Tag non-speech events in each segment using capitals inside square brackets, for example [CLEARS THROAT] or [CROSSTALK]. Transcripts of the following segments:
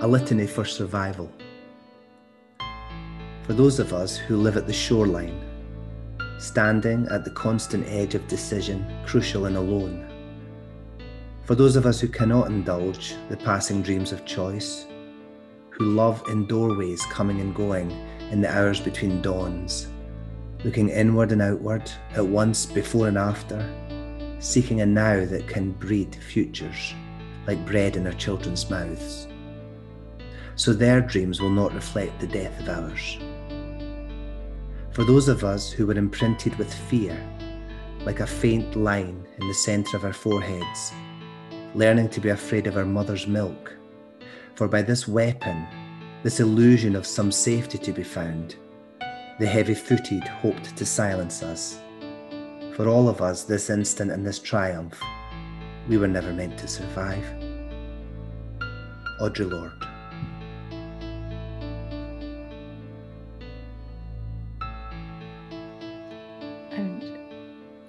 a litany for survival. For those of us who live at the shoreline, standing at the constant edge of decision, crucial and alone. For those of us who cannot indulge the passing dreams of choice, who love in doorways coming and going in the hours between dawns, looking inward and outward at once before and after, seeking a now that can breed futures like bread in our children's mouths. So their dreams will not reflect the death of ours. For those of us who were imprinted with fear, like a faint line in the centre of our foreheads, learning to be afraid of our mother's milk, for by this weapon, this illusion of some safety to be found, the heavy footed hoped to silence us. For all of us, this instant and this triumph, we were never meant to survive. Audre Lorde.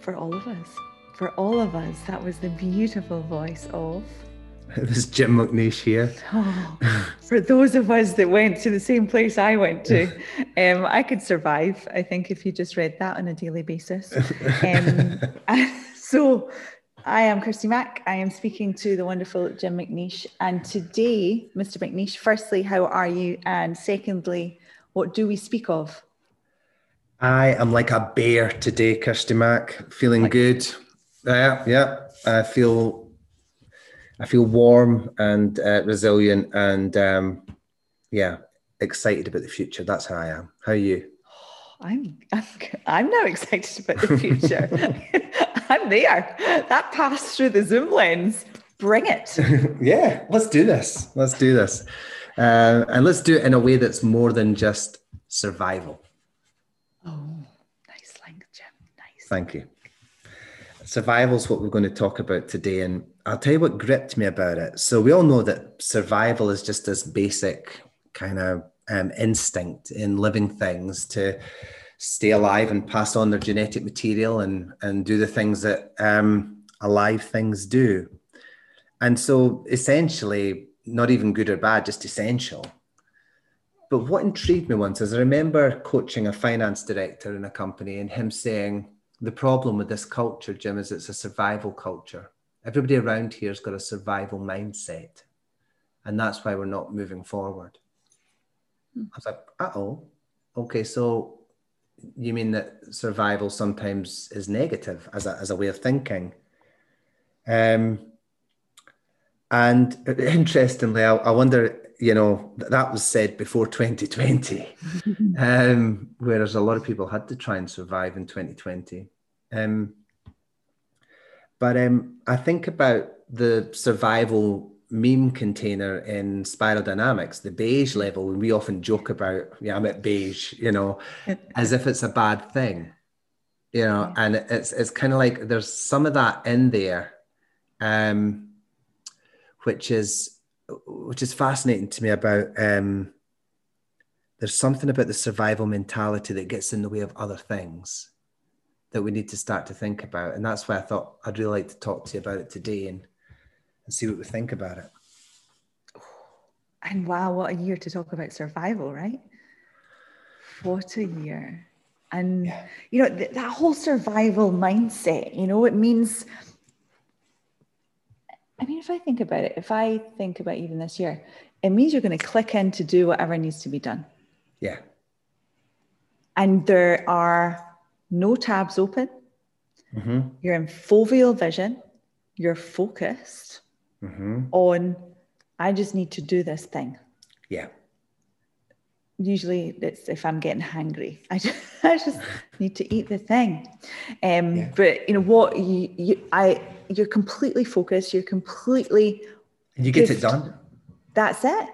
For all of us. For all of us, that was the beautiful voice of. [LAUGHS] Was Jim McNeish here. Oh, for those of us that went to the same place I went to, [LAUGHS] um, I could survive, I think, if you just read that on a daily basis. [LAUGHS] Um, so, I am Kirsty Mack. I am speaking to the wonderful Jim McNeish. And today, Mr. McNeish, firstly, how are you? And secondly, what do we speak of? I am like a bear today, Kirsty Mack. Feeling like- good. Yeah, yeah. I feel, I feel warm and uh, resilient, and um, yeah, excited about the future. That's how I am. How are you? [SIGHS] I'm, I'm, [LAUGHS] I'm now excited about the future. [LAUGHS] I'm there. That passed through the Zoom lens. Bring it. [LAUGHS] yeah, let's do this. Let's do this, uh, and let's do it in a way that's more than just survival. Thank you. Survival is what we're going to talk about today. And I'll tell you what gripped me about it. So, we all know that survival is just this basic kind of um, instinct in living things to stay alive and pass on their genetic material and, and do the things that um, alive things do. And so, essentially, not even good or bad, just essential. But what intrigued me once is I remember coaching a finance director in a company and him saying, the problem with this culture, Jim, is it's a survival culture. Everybody around here has got a survival mindset. And that's why we're not moving forward. Hmm. I was like, uh oh. Okay, so you mean that survival sometimes is negative as a, as a way of thinking? Um, and [LAUGHS] interestingly, I, I wonder, you know, that was said before [LAUGHS] 2020, [LAUGHS] um, whereas a lot of people had to try and survive in 2020. Um, but um, I think about the survival meme container in spiral dynamics, the beige level, and we often joke about, yeah, I'm at beige, you know, [LAUGHS] as if it's a bad thing, you know, and it's it's kind of like there's some of that in there, um, which is which is fascinating to me about um, there's something about the survival mentality that gets in the way of other things that we need to start to think about. And that's why I thought I'd really like to talk to you about it today and, and see what we think about it. And wow, what a year to talk about survival, right? What a year. And, yeah. you know, th- that whole survival mindset, you know, it means, I mean, if I think about it, if I think about even this year, it means you're going to click in to do whatever needs to be done. Yeah. And there are no tabs open. Mm-hmm. You're in foveal vision. You're focused mm-hmm. on, I just need to do this thing. Yeah. Usually it's if I'm getting hungry, I just, [LAUGHS] I just need to eat the thing. Um, yeah. But you know what, you, you, I, you're completely focused. You're completely. And you get gift. it done. That's it.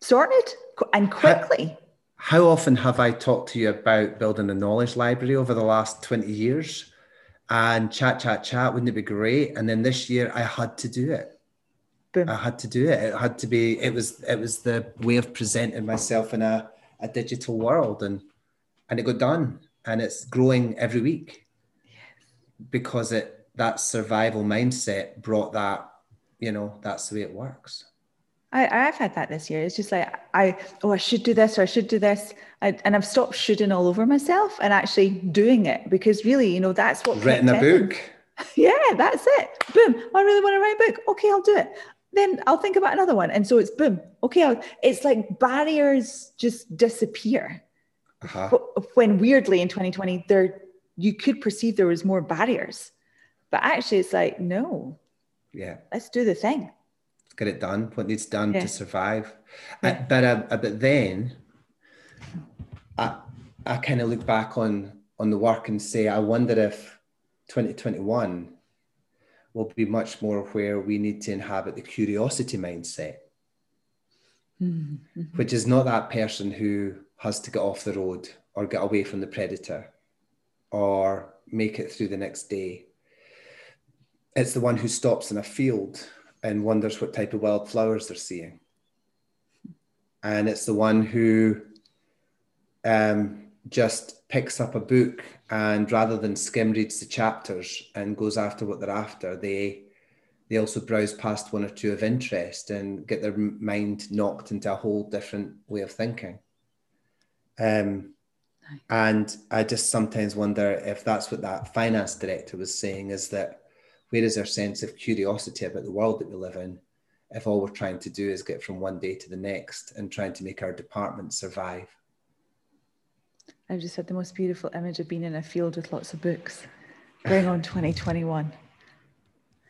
Sorted and quickly. How often have I talked to you about building a knowledge library over the last 20 years? And chat, chat, chat, wouldn't it be great? And then this year I had to do it. Boom. I had to do it. It had to be, it was, it was the way of presenting myself in a, a digital world and and it got done. And it's growing every week. Because it that survival mindset brought that, you know, that's the way it works. I, I've had that this year. It's just like I oh I should do this or I should do this, I, and I've stopped shooting all over myself and actually doing it because really, you know, that's what written a book. [LAUGHS] Yeah, that's it. Boom. Oh, I really want to write a book. Okay, I'll do it. Then I'll think about another one, and so it's boom. Okay, I'll, it's like barriers just disappear. Uh-huh. When weirdly in 2020 there you could perceive there was more barriers, but actually it's like no. Yeah. Let's do the thing get it done, what needs done yeah. to survive. Yeah. I, but uh, but then I I kind of look back on on the work and say I wonder if 2021 will be much more where we need to inhabit the curiosity mindset, mm-hmm. which is not that person who has to get off the road or get away from the predator or make it through the next day. It's the one who stops in a field and wonders what type of wildflowers they're seeing. And it's the one who um, just picks up a book and rather than skim reads the chapters and goes after what they're after, they they also browse past one or two of interest and get their mind knocked into a whole different way of thinking. Um, nice. And I just sometimes wonder if that's what that finance director was saying is that where is our sense of curiosity about the world that we live in if all we're trying to do is get from one day to the next and trying to make our department survive? I've just had the most beautiful image of being in a field with lots of books going on 2021.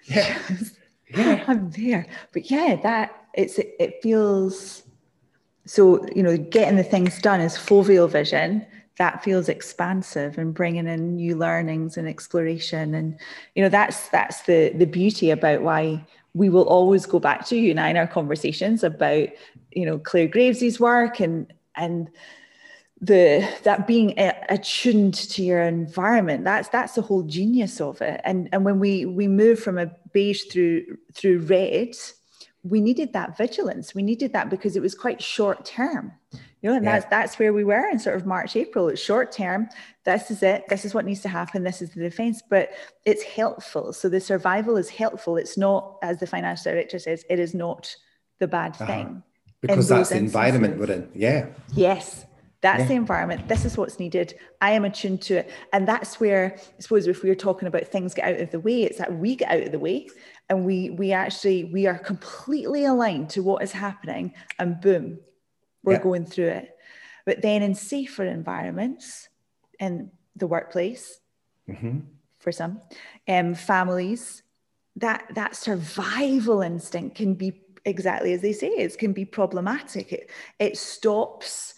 Yeah. [LAUGHS] yeah. I'm there. But yeah, that it's it feels so you know getting the things done is foveal vision that feels expansive and bringing in new learnings and exploration and you know that's that's the the beauty about why we will always go back to you and I in our conversations about you know Clare Graves' work and and the that being attuned to your environment that's that's the whole genius of it. And and when we we move from a beige through through red we needed that vigilance. We needed that because it was quite short term. You know and yeah. that's that's where we were in sort of march april. It's short term. This is it. This is what needs to happen. This is the defense. But it's helpful. So the survival is helpful. It's not as the finance director says it is not the bad uh-huh. thing. Uh-huh. because that's the environment we're in. Yeah. Yes that's yeah. the environment this is what's needed i am attuned to it and that's where i suppose if we are talking about things get out of the way it's that we get out of the way and we we actually we are completely aligned to what is happening and boom we're yeah. going through it but then in safer environments in the workplace mm-hmm. for some um, families that that survival instinct can be exactly as they say it can be problematic it, it stops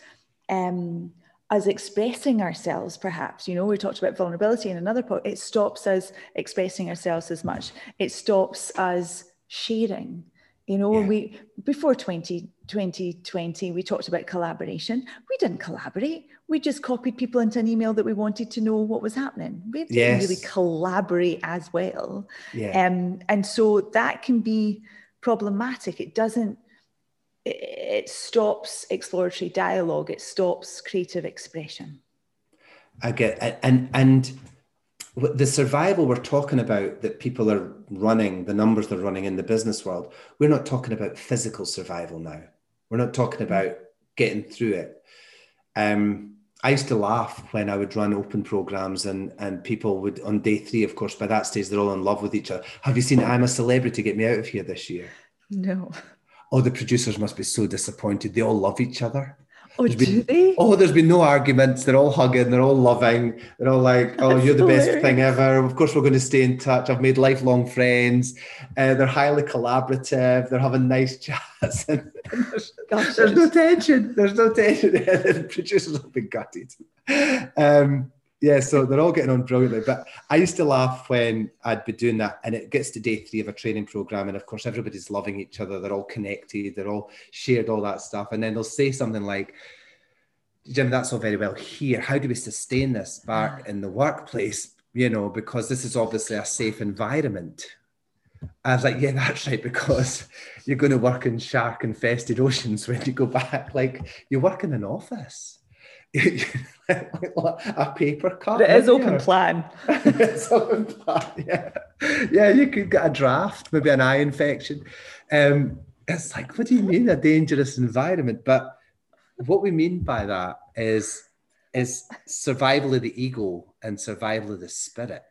um, us expressing ourselves perhaps. You know we talked about vulnerability in another point it stops us expressing ourselves as much. It stops us sharing. You know yeah. we before 20, 2020 we talked about collaboration. We didn't collaborate. We just copied people into an email that we wanted to know what was happening. We didn't yes. really collaborate as well. Yeah. um, and so that can be problematic. It doesn't it stops exploratory dialogue it stops creative expression. I get and and the survival we're talking about that people are running the numbers they're running in the business world we're not talking about physical survival now. We're not talking about getting through it. Um, i used to laugh when i would run open programs and and people would on day three of course by that stage they're all in love with each other. Have you seen i'm a celebrity get me out of here this year? No oh, the producers must be so disappointed. They all love each other. Oh, there's do they? Oh, there's been no arguments. They're all hugging. They're all loving. They're all like, [LAUGHS] "Oh, That's you're the hilarious. best thing ever." Of course, we're going to stay in touch. I've made lifelong friends. Uh, they're highly collaborative. They're having nice [LAUGHS] chats. and, there's, there's, no tension. There's no tension. [LAUGHS] the producers have been gutted. Um, yeah, so they're all getting on brilliantly. But I used to laugh when I'd be doing that, and it gets to day three of a training program, and of course everybody's loving each other. They're all connected. They're all shared all that stuff, and then they'll say something like, "Jim, that's all very well here. How do we sustain this back in the workplace? You know, because this is obviously a safe environment." I was like, yeah, [LAUGHS] that's right, because you're going to work in shark infested oceans when you go back. Like, you work in an office. [LAUGHS] a paper cut. It is open [LAUGHS] plan. it's open plan. Yeah, yeah. You could get a draft, maybe an eye infection. Um, it's like, what do you mean a dangerous environment? But what we mean by that is is survival of the ego and survival of the spirit.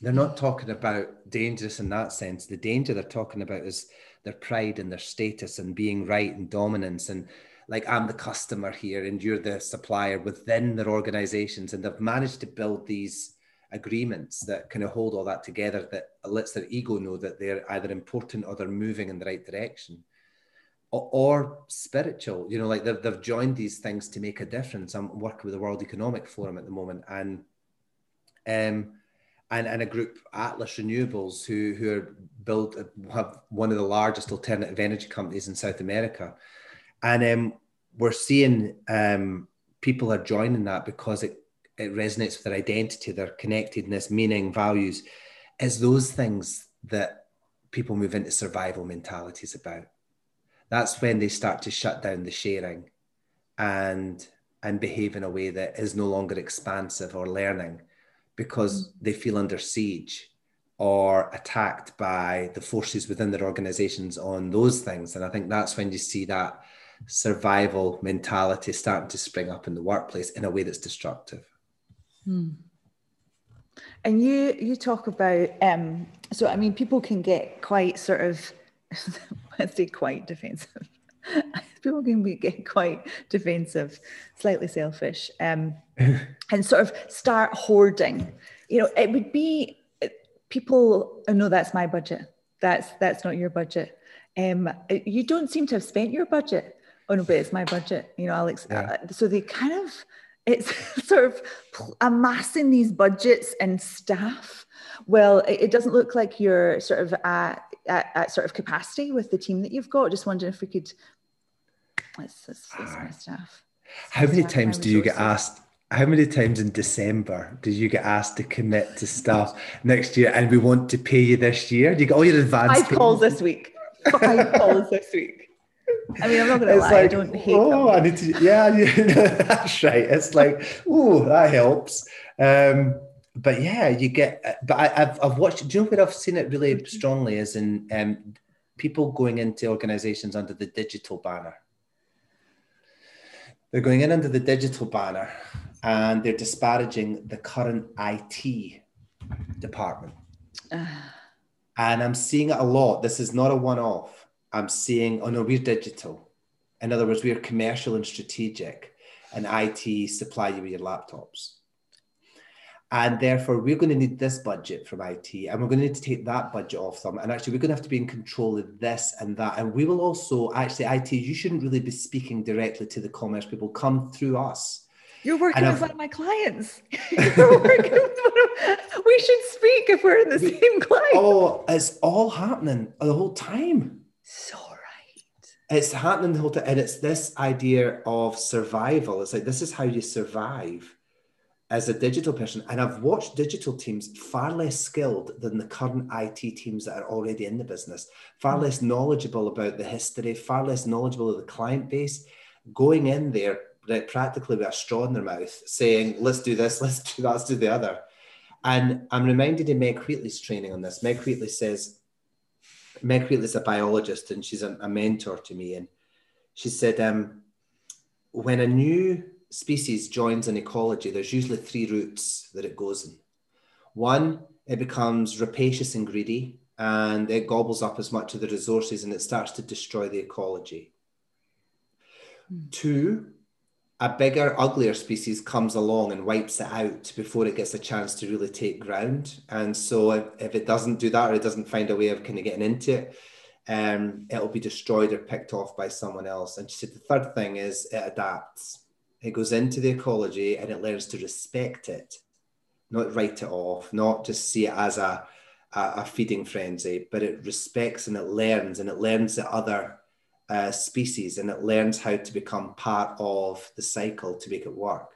They're not talking about dangerous in that sense. The danger they're talking about is their pride and their status and being right and dominance and like I'm the customer here and you're the supplier within their organizations. And they've managed to build these agreements that kind of hold all that together that lets their ego know that they're either important or they're moving in the right direction. Or, or spiritual you know like they've, they've joined these things to make a difference. I'm working with the world economic forum at the moment and um and, and a group atlas renewables who who are built have one of the largest alternative energy companies in south america and um, we're seeing um, people are joining that because it it resonates with their identity, their connectedness, meaning, values, is those things that people move into survival mentalities about. That's when they start to shut down the sharing and and behave in a way that is no longer expansive or learning because mm. they feel under siege or attacked by the forces within their organizations on those things. And I think that's when you see that survival mentality starting to spring up in the workplace in a way that's destructive. Hmm. And you you talk about um, so I mean people can get quite sort of [LAUGHS] let's say quite defensive. [LAUGHS] people can be, get quite defensive, slightly selfish, um, [LAUGHS] and sort of start hoarding. You know, it would be people. Oh, no, that's my budget. That's that's not your budget. Um, you don't seem to have spent your budget. Oh no, but it's my budget. You know, Alex. Yeah. Uh, so they kind of it's [LAUGHS] sort of amassing these budgets and staff. Well, it, doesn't look like you're sort of at, at, at, sort of capacity with the team that you've got. Just wondering if we could. Let's, let's, let's my staff. How many times do you get asked? How many times in December do you get asked to commit to stuff next year, and we want to pay you this year? Do you get all your advance? Five calls this week. Five calls this week. I mean, I'm not going to lie. Like, I don't hate oh, them. I need to. Yeah, [LAUGHS] yeah that's right. It's like, oh, that helps. Um, but yeah, you get. But I, have I've watched. Do you know where I've seen it really strongly is in um, people going into organisations under the digital banner. They're going in under the digital banner, and they're disparaging the current IT department. [SIGHS] and I'm seeing it a lot. This is not a one-off I'm seeing, oh no, we're digital. In other words, we're commercial and strategic, and IT supply you with your laptops. And therefore, we're going to need this budget from IT, and we're going to need to take that budget off them. And actually, we're going to have to be in control of this and that. And we will also, actually, IT, you shouldn't really be speaking directly to the commerce people, come through us. You're working with one of my clients. [LAUGHS] You're working with one of, we should speak if we're in the same client. Oh, it's all happening the whole time. So right. It's happening the whole time. And it's this idea of survival. It's like, this is how you survive as a digital person. And I've watched digital teams far less skilled than the current IT teams that are already in the business, far mm. less knowledgeable about the history, far less knowledgeable of the client base, going in there practically with a straw in their mouth, saying, let's do this, [LAUGHS] let's do that, let's do the other. And I'm reminded in Meg Wheatley's training on this. Meg Wheatley says, Meg is a biologist and she's a, a mentor to me. And she said, um, when a new species joins an ecology, there's usually three routes that it goes in. One, it becomes rapacious and greedy and it gobbles up as much of the resources and it starts to destroy the ecology. Mm. Two, a bigger, uglier species comes along and wipes it out before it gets a chance to really take ground. And so, if, if it doesn't do that or it doesn't find a way of kind of getting into it, um, it'll be destroyed or picked off by someone else. And she said the third thing is it adapts. It goes into the ecology and it learns to respect it, not write it off, not just see it as a, a, a feeding frenzy, but it respects and it learns and it learns that other uh, species and it learns how to become part of the cycle to make it work.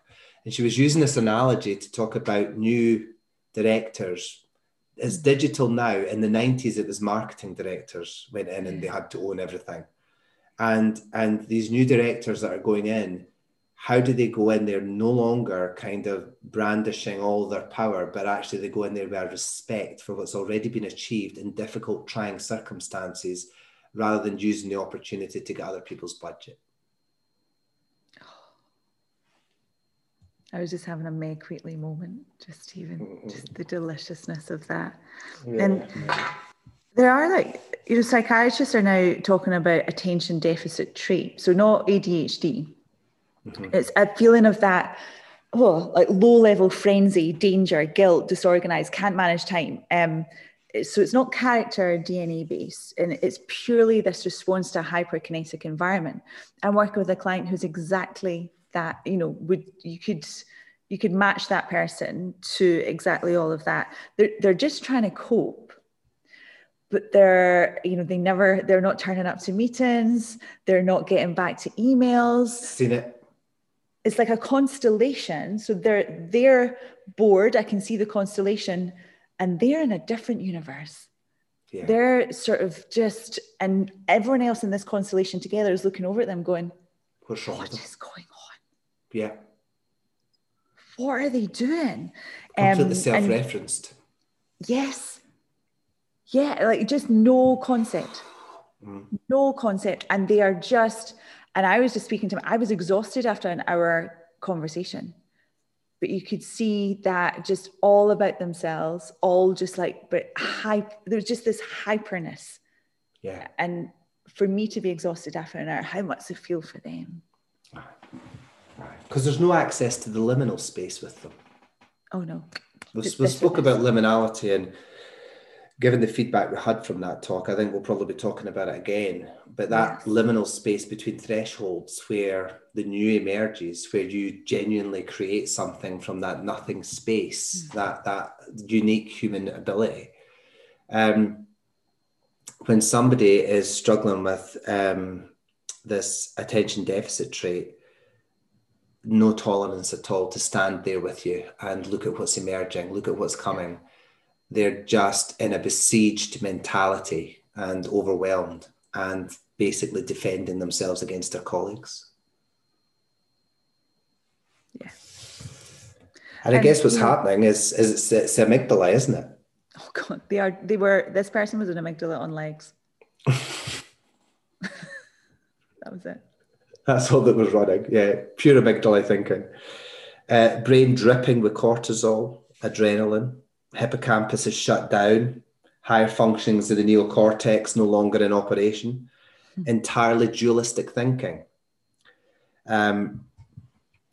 And she was using this analogy to talk about new directors. It's digital now. In the 90s, it was marketing directors went in and they had to own everything. And, and these new directors that are going in, how do they go in there no longer kind of brandishing all their power, but actually they go in there with respect for what's already been achieved in difficult, trying circumstances rather than using the opportunity to get other people's budget. I was just having a Meg Wheatley moment, just even mm-hmm. just the deliciousness of that. Yeah. And there are like, you know, psychiatrists are now talking about attention deficit trait. So not ADHD. Mm-hmm. It's a feeling of that, oh, like low level frenzy, danger, guilt, disorganized, can't manage time. Um, so it's not character DNA based, and it's purely this response to a hyperkinetic environment. I'm working with a client who's exactly that you know would you could you could match that person to exactly all of that. They're, they're just trying to cope but they're you know they never they're not turning up to meetings they're not getting back to emails. Seen it. It's like a constellation. So they're they're bored. I can see the constellation and they're in a different universe yeah. they're sort of just and everyone else in this constellation together is looking over at them going what's wrong what is going on? yeah. What are they doing? Completely um, self-referenced. Yes. Yeah, like just no concept. Mm. No concept. And they are just, and I was just speaking to them, I was exhausted after an hour conversation. But you could see that just all about themselves, all just like, but hype, there's just this hyperness. Yeah. And for me to be exhausted after an hour, how much I feel for them because there's no access to the liminal space with them. Oh no. We, we spoke about liminality and given the feedback we had from that talk, I think we'll probably be talking about it again. But that yes. liminal space between thresholds where the new emerges, where you genuinely create something from that nothing space, mm. that that unique human ability. Um, when somebody is struggling with um, this attention deficit trait, no tolerance at all to stand there with you and look at what's emerging, look at what's coming. They're just in a besieged mentality and overwhelmed and basically defending themselves against their colleagues. Yeah. And, I guess what's happening is, is it's, it's amygdala, isn't it? Oh God, they are. They were. This person was an amygdala on legs. [LAUGHS] that was it. That's all that was running. Yeah, pure amygdala thinking. Uh, brain dripping with cortisol, adrenaline. Hippocampus is shut down. Higher functionings of the neocortex no longer in operation. Hmm. Entirely dualistic thinking. Um,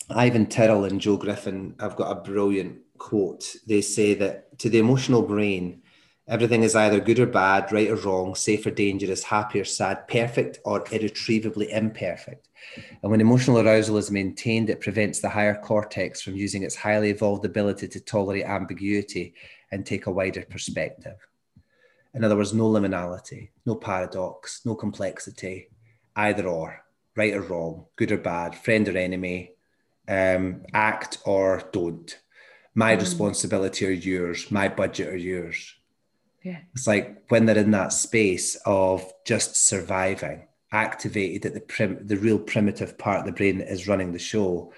Ivan Tyrrell and Joe Griffin have got a brilliant quote. They say that to the emotional brain, Everything is either good or bad, right or wrong, safe or dangerous, happy or sad, perfect or irretrievably imperfect. And when emotional arousal is maintained, it prevents the higher cortex from using its highly evolved ability to tolerate ambiguity and take a wider perspective. In other words, no liminality, no paradox, no complexity, either or, right or wrong, good or bad, friend or enemy, um, act or don't. My mm. responsibility or yours, my budget or yours yeah. It's like when they're in that space of just surviving, activated at the prim- the real primitive part of the brain that is running the show,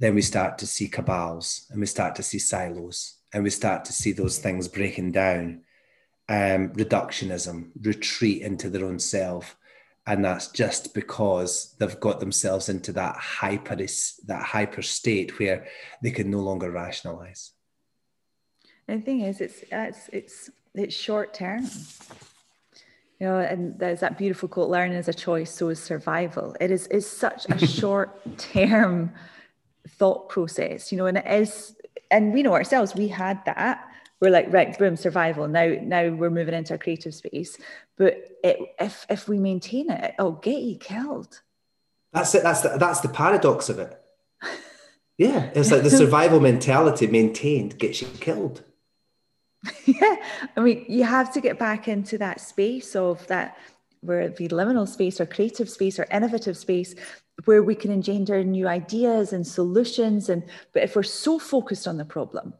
then we start to see cabals and we start to see silos and we start to see those things breaking down. Um, reductionism, retreat into their own self. And that's just because they've got themselves into that hyper that hyper state where they can no longer rationalize. And the thing is, it's it's it's it's short term. You know, and there's that beautiful quote, learning is a choice, so is survival. It is is such a [LAUGHS] short term thought process, you know, and it is, and we know ourselves, we had that. We're like, right, boom, survival. Now, now we're moving into a creative space. But it, if if we maintain it, it'll get you killed. That's it. That's the, that's the paradox of it. [LAUGHS] Yeah, it's like the survival mentality maintained gets you killed. Yeah [LAUGHS] i mean you have to get back into that space of that where the liminal space or creative space or innovative space where we can engender new ideas and solutions. And but if we're so focused on the problem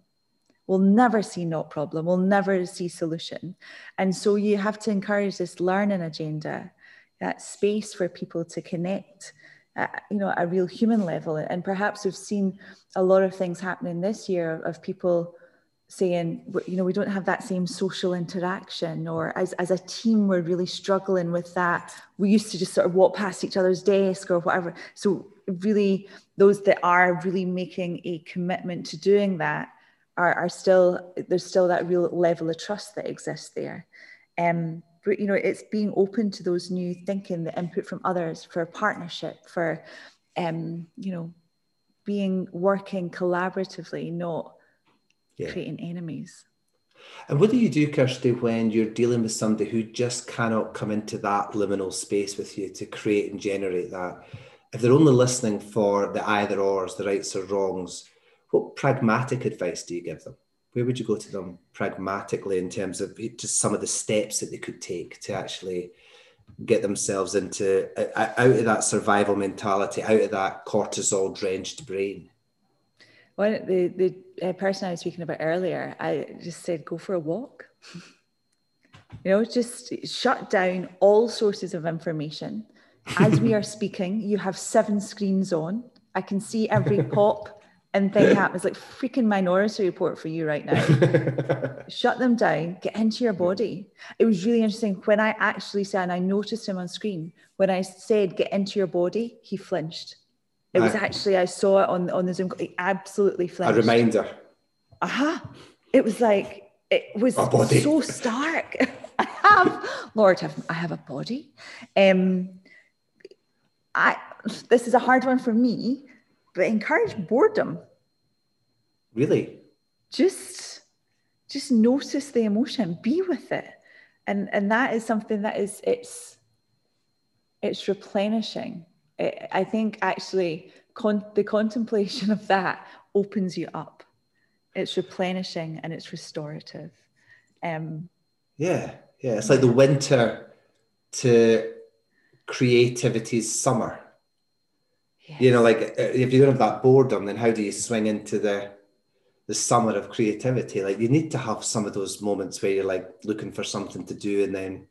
we'll never see not problem. We'll never see solution. And so you have to encourage this learning agenda that space for people to connect at, you know a real human level. And perhaps we've seen a lot of things happening this year of people saying you know we don't have that same social interaction or as, as a team we're really struggling with that. We used to just sort of walk past each other's desk or whatever. So really those that are really making a commitment to doing that are, are still there's still that real level of trust that exists there. Um but you know it's being open to those new thinking the input from others for partnership for um you know being working collaboratively not yeah. creating enemies. And what do you do, Kirsty, when you're dealing with somebody who just cannot come into that liminal space with you to create and generate that? If they're only listening for the either ors, the rights or wrongs, what pragmatic advice do you give them? Where would you go to them pragmatically in terms of just some of the steps that they could take to actually get themselves into uh, uh, out of that survival mentality, out of that cortisol drenched brain? Well, the the uh, person I was speaking about earlier, I just said go for a walk. you know, just shut down all sources of information. As we are [LAUGHS] speaking, you have seven screens on. I can see every [LAUGHS] pop and thing happens like freaking minority report for you right now. [LAUGHS] Shut them down, get into your body. It was really interesting when I actually said, and I noticed him on screen, when I said get into your body, he flinched. It was actually I saw it on on the Zoom. He absolutely flinched. A reminder. Aha! Uh-huh. It was like it was so stark. [LAUGHS] I have, Lord, have, I have a body. Um, I this is a hard one for me, but encourage boredom. Really? Just, just notice the emotion, be with it, and and that is something that is it's, it's replenishing I think actually con- the contemplation of that opens you up. It's replenishing and it's restorative. Um, yeah, yeah. It's like the winter to creativity's summer. Yes. You know, like uh, if you don't have that boredom, then how do you swing into the the summer of creativity? Like you need to have some of those moments where you're like looking for something to do and then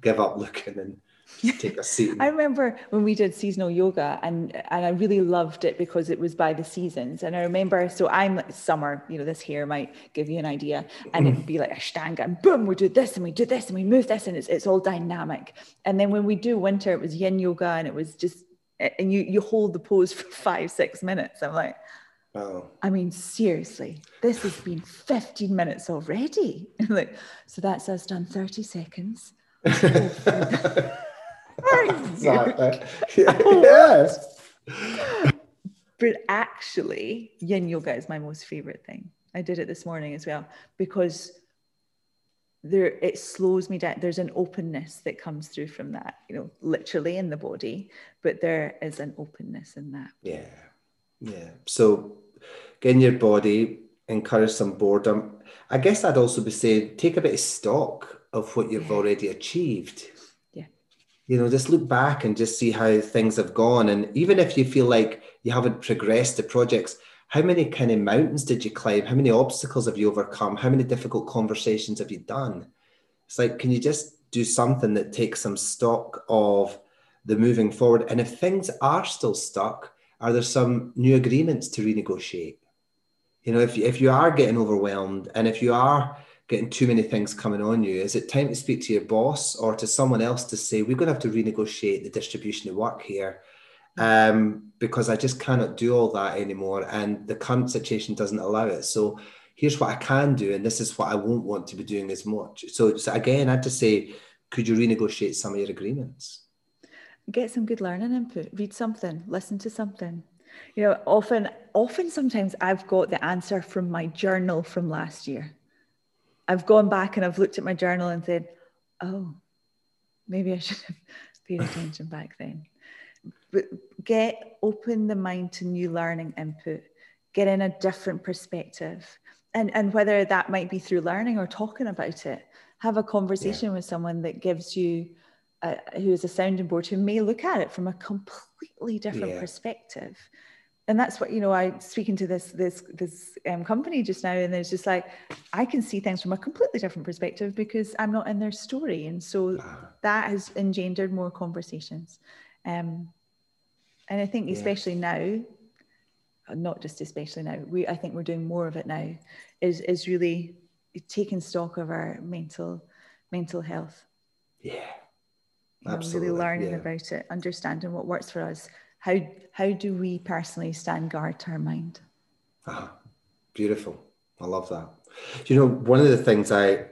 give up [LAUGHS] looking and [LAUGHS] take a seat. I remember when we did seasonal yoga and and I really loved it because it was by the seasons. And I remember, so I'm like summer, you know, this here might give you an idea. And it'd be like a Ashtanga and boom, we do this and we do this and we move this and it's it's all dynamic. And then when we do winter, it was yin yoga and it was just and you you hold the pose for [LAUGHS] five, six minutes. I'm like, Oh. I mean, seriously, this has been 15 minutes already. [LAUGHS] like, so that's us done 30 seconds. [LAUGHS] yes. But actually, yin yoga is my most favorite thing. I did it this morning as well because there it slows me down. There's an openness that comes through from that, you know, literally in the body, but there is an openness in that. Yeah. Yeah. So get in your body, encourage some boredom. I guess I'd also be saying take a bit of stock of what you've yeah. already achieved you know just look back and just see how things have gone. And even if you feel like you haven't progressed the projects how many kind of mountains did you climb? How many obstacles have you overcome? How many difficult conversations have you done? It's like can you just do something that takes some stock of the moving forward? And if things are still stuck are there some new agreements to renegotiate? You know if you, if you are getting overwhelmed and if you are getting too many things coming on you? Is it time to speak to your boss or to someone else to say, we're going to have to renegotiate the distribution of work here? Um, because I just cannot do all that anymore. And the current situation doesn't allow it. So here's what I can do. And this is what I won't want to be doing as much. So, so again, I'd just say, could you renegotiate some of your agreements? Get some good learning input, read something, listen to something. You know, often, often sometimes I've got the answer from my journal from last year. I've gone back and I've looked at my journal and said, oh, maybe I should have [LAUGHS] paid attention back then. But get open the mind to new learning input, get in a different perspective. And, and whether that might be through learning or talking about it, have a conversation yeah. with someone that gives you, a, who is a sounding board, who may look at it from a completely different yeah. perspective and that's what you know i speaking to this this this um, company just now and it's just like i can see things from a completely different perspective because i'm not in their story and so ah. that has engendered more conversations um, and i think especially yeah. now not just especially now. We I think we're doing more of it now. Is is really taking stock of our mental mental health. Yeah. You know, really learning yeah. about it, understanding what works for us. How how do we personally stand guard to our mind? Ah, beautiful. I love that. You know, one of the things I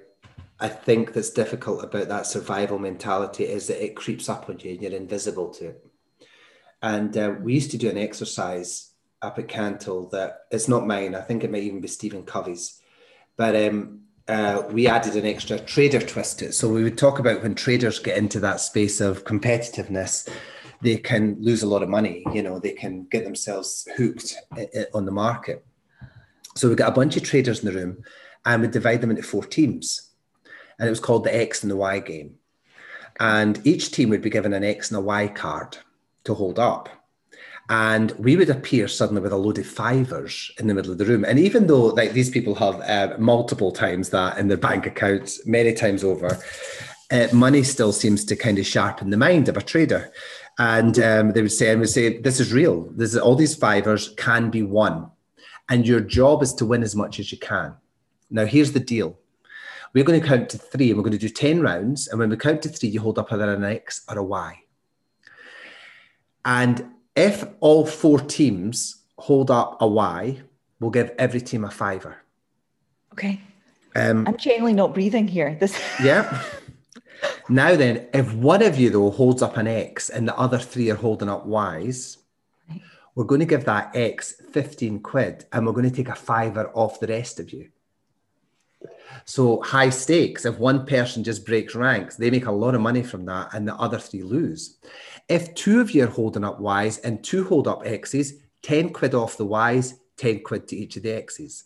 I think that's difficult about that survival mentality is that it creeps up on you and you're invisible to it. And uh, we used to do an exercise up at Cantle that it's not mine. I think it might even be Stephen Covey's. But um, uh, we added an extra trader twist to it. So we would talk about when traders get into that space of competitiveness, they can lose a lot of money. You know, they can get themselves hooked on the market. So we got a bunch of traders in the room and we divide them into four teams. And it was called the X and the Y game. And each team would be given an X and a Y card to hold up. And we would appear suddenly with a load of fivers in the middle of the room. And even though like these people have uh, multiple times that in their bank accounts, many times over, uh, money still seems to kind of sharpen the mind of a trader. And um, they would say, and would say, this is real. This is all these fivers can be won. And your job is to win as much as you can. Now, here's the deal. We're going to count to three and we're going to do 10 rounds. And when we count to three, you hold up either an X or a Y. And if all four teams hold up a Y, we'll give every team a fiver. Okay. Um, I'm genuinely not breathing here. This. yeah. [LAUGHS] Now then, if one of you though holds up an X and the other three are holding up Ys, right. we're going to give that X 15 quid and we're going to take a fiver off the rest of you. So high stakes. If one person just breaks ranks, they make a lot of money from that, and the other three lose. If two of you are holding up Ys and two hold up X's, 10 quid off the Ys, 10 quid to each of the X's.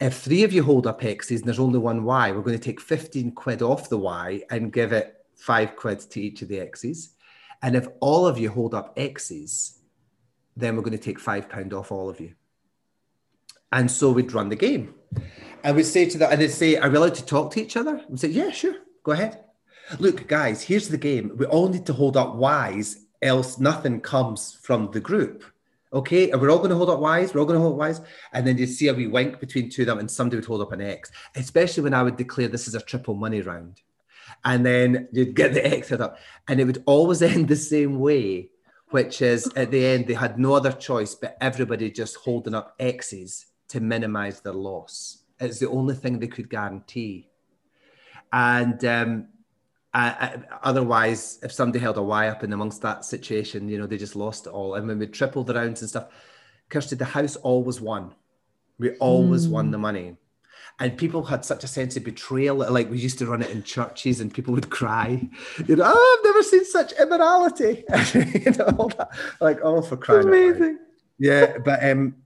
If three of you hold up X's and there's only one Y, we're going to take 15 quid off the Y and give it five quid to each of the X's. And if all of you hold up X's, then we're going to take five pound off all of you. And so we'd run the game. And we'd say to that, and they'd say, Are we allowed to talk to each other? And say, Yeah, sure, go ahead. Look, guys, here's the game. We all need to hold up Ys, else nothing comes from the group. Okay, and we're all going to hold up Ys. We're all going to hold up Ys, and then you see a wee wink between two of them, and somebody would hold up an X. Especially when I would declare this is a triple money round, and then you'd get the X up, and it would always [LAUGHS] end the same way, which is at the end they had no other choice but everybody just holding up X's to minimize their loss. It's the only thing they could guarantee, and um, uh, otherwise, if somebody held a Y up in amongst that situation, you know, they just lost it all. And when we tripled the rounds and stuff, Kirsty, the house always won. We always mm. won the money. And people had such a sense of betrayal. Like we used to run it in churches and people would cry. You know, oh, I've never seen such immorality. [LAUGHS] you know, all that. Like, oh, for crying Amazing. Yeah, but um,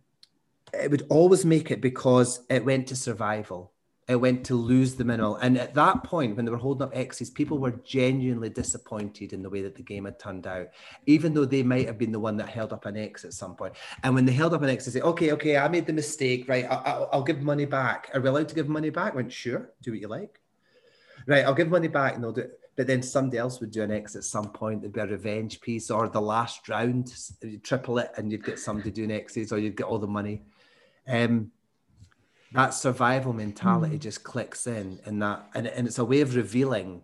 it would always make it because it went to survival it went to lose the mineral. And at that point, when they were holding up X's, people were genuinely disappointed in the way that the game had turned out, even though they might have been the one that held up an X at some point. And when they held up an X, they say, okay, okay, I made the mistake, right? I'll, I'll give money back. Are we allowed to give money back? I went, sure, do what you like. Right, I'll give money back and they'll do it. But then somebody else would do an X at some point. There'd be a revenge piece or the last round, triple it and you'd get somebody doing X's or you'd get all the money. Um, that survival mentality mm. just clicks in and that and, and it's a way of revealing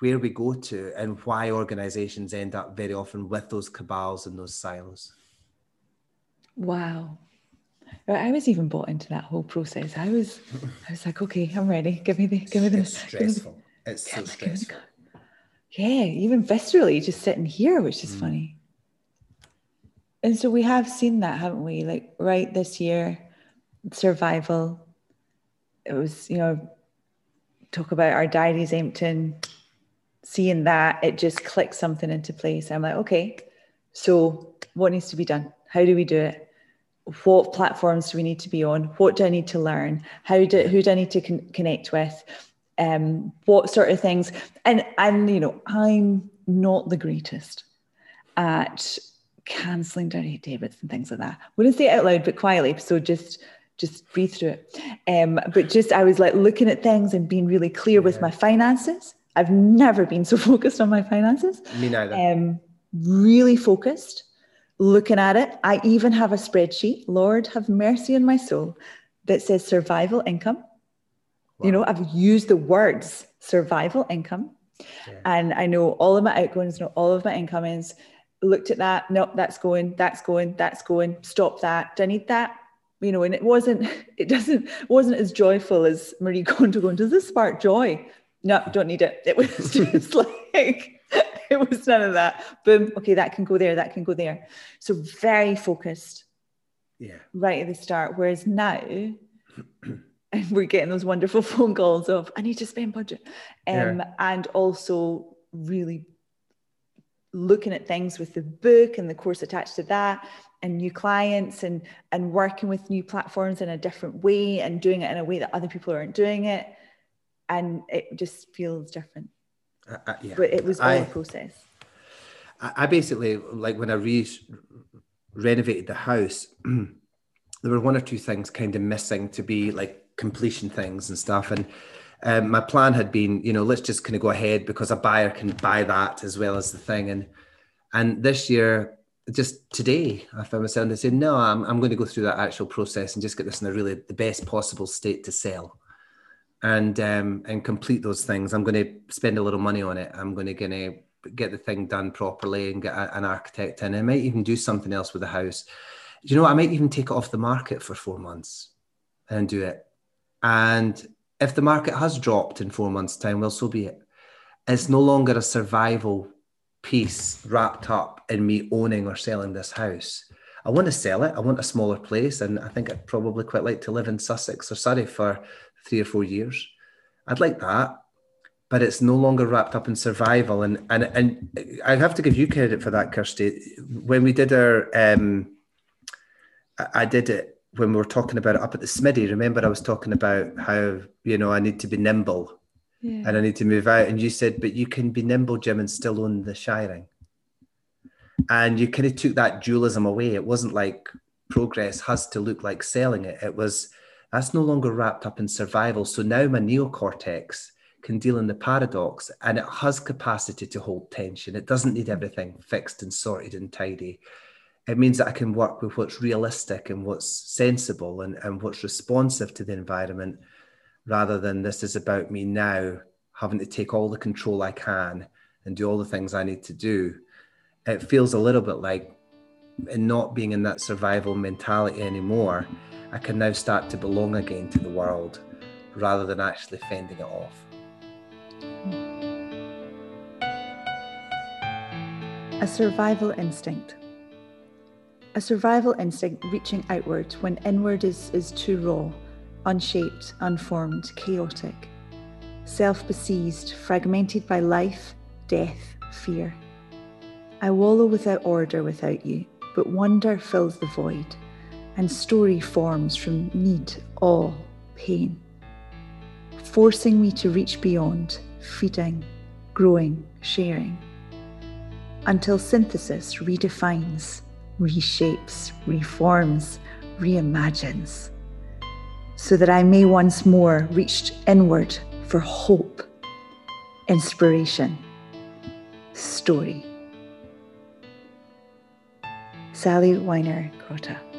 where we go to and why organizations end up very often with those cabals and those silos wow I was even bought into that whole process. I was, [LAUGHS] I was like, okay, I'm ready. Give me the, give me the. It's [LAUGHS] stressful. The, it's so stressful. Yeah, even viscerally, just sitting here, which is mm. funny. And so we have seen that, haven't we? Like right this year, survival. It was, you know, talk about our diaries emptying, seeing that, it just clicks something into place. I'm like, okay, so what needs to be done? How do we do it? What platforms do we need to be on? What do I need to learn? How do who do I need to con- connect with? Um, what sort of things? And and you know, I'm not the greatest at cancelling direct debits and things like that. Wouldn't say it out loud, but quietly. So just just breathe through it. Um, but just I was like looking at things and being really clear yeah. with my finances. I've never been so [LAUGHS] focused on my finances. Me neither. Um, really focused, looking at it. I even have a spreadsheet, Lord have mercy on my soul, that says survival income. Wow. You know, I've used the words survival income. Yeah. And I know all of my outgoings, know all of my incomings. Looked at that, no, that's going, that's going, that's going, stop that. Do I need that? You know, and it wasn't, [LAUGHS] it doesn't, wasn't as joyful as Marie Kondo going, does this spark joy? No, don't need it. It was [LAUGHS] just like [LAUGHS] it was none of that. Boom. Okay, that can go there. That can go there. So very focused. Yeah. Right at the start. Whereas now, [CLEARS THROAT] and we're getting those wonderful phone calls of I need to spend budget, um, yeah. and also really looking at things with the book and the course attached to that and new clients and and working with new platforms in a different way and doing it in a way that other people aren't doing it and it just feels different uh, uh, yeah. But it was all I, a process. I basically like when I re renovated the house, [CLEARS THROAT] there were one or two things kind of missing to be like completion things and stuff. And um, my plan had been, you know, let's just kind of go ahead because a buyer can buy that as well as the thing. And and this year, just today, I found myself and said, no, I'm, I'm going to go through that actual process and just get this in a really the best possible state to sell and um, and complete those things. I'm going to spend a little money on it. I'm going to going to get the thing done properly and get a, an architect in. I might even do something else with the house. You know, I might even take it off the market for four months and do it. And if the market has dropped in four months' time, well, so be it. It's no longer a survival piece wrapped up in me owning or selling this house. I want to sell it. I want a smaller place, and I think I'd probably quite like to live in Sussex or Surrey for three or four years. I'd like that, but it's no longer wrapped up in survival. And and and I have to give you credit for that, Kirsty. When we did our, um, I did it when we were talking about it up at the Smitty. Remember, I was talking about how you know I need to be nimble. Yeah. And I need to move out. And you said, but you can be nimble, Jim, and still own the shiring. And you kind of took that dualism away. It wasn't like progress has to look like selling it. It was that's no longer wrapped up in survival. So now my neocortex can deal in the paradox and it has capacity to hold tension. It doesn't need everything fixed and sorted and tidy. It means that I can work with what's realistic and what's sensible and, and what's responsive to the environment rather than this is about me now having to take all the control I can and do all the things I need to do. It feels a little bit like in not being in that survival mentality anymore I can now start to belong again to the world rather than actually fending it off. A survival instinct. A survival instinct reaching outward when inward is, is too raw, unshaped, unformed, chaotic, self besieged, fragmented by life, death, fear. I wallow without order without you, but wonder fills the void and story forms from need, awe, pain, forcing me to reach beyond, feeding, growing, sharing, until synthesis redefines, reshapes, reforms, reimagines, so that I may once more reach inward for hope, inspiration, story. Sally Wiener Grotta.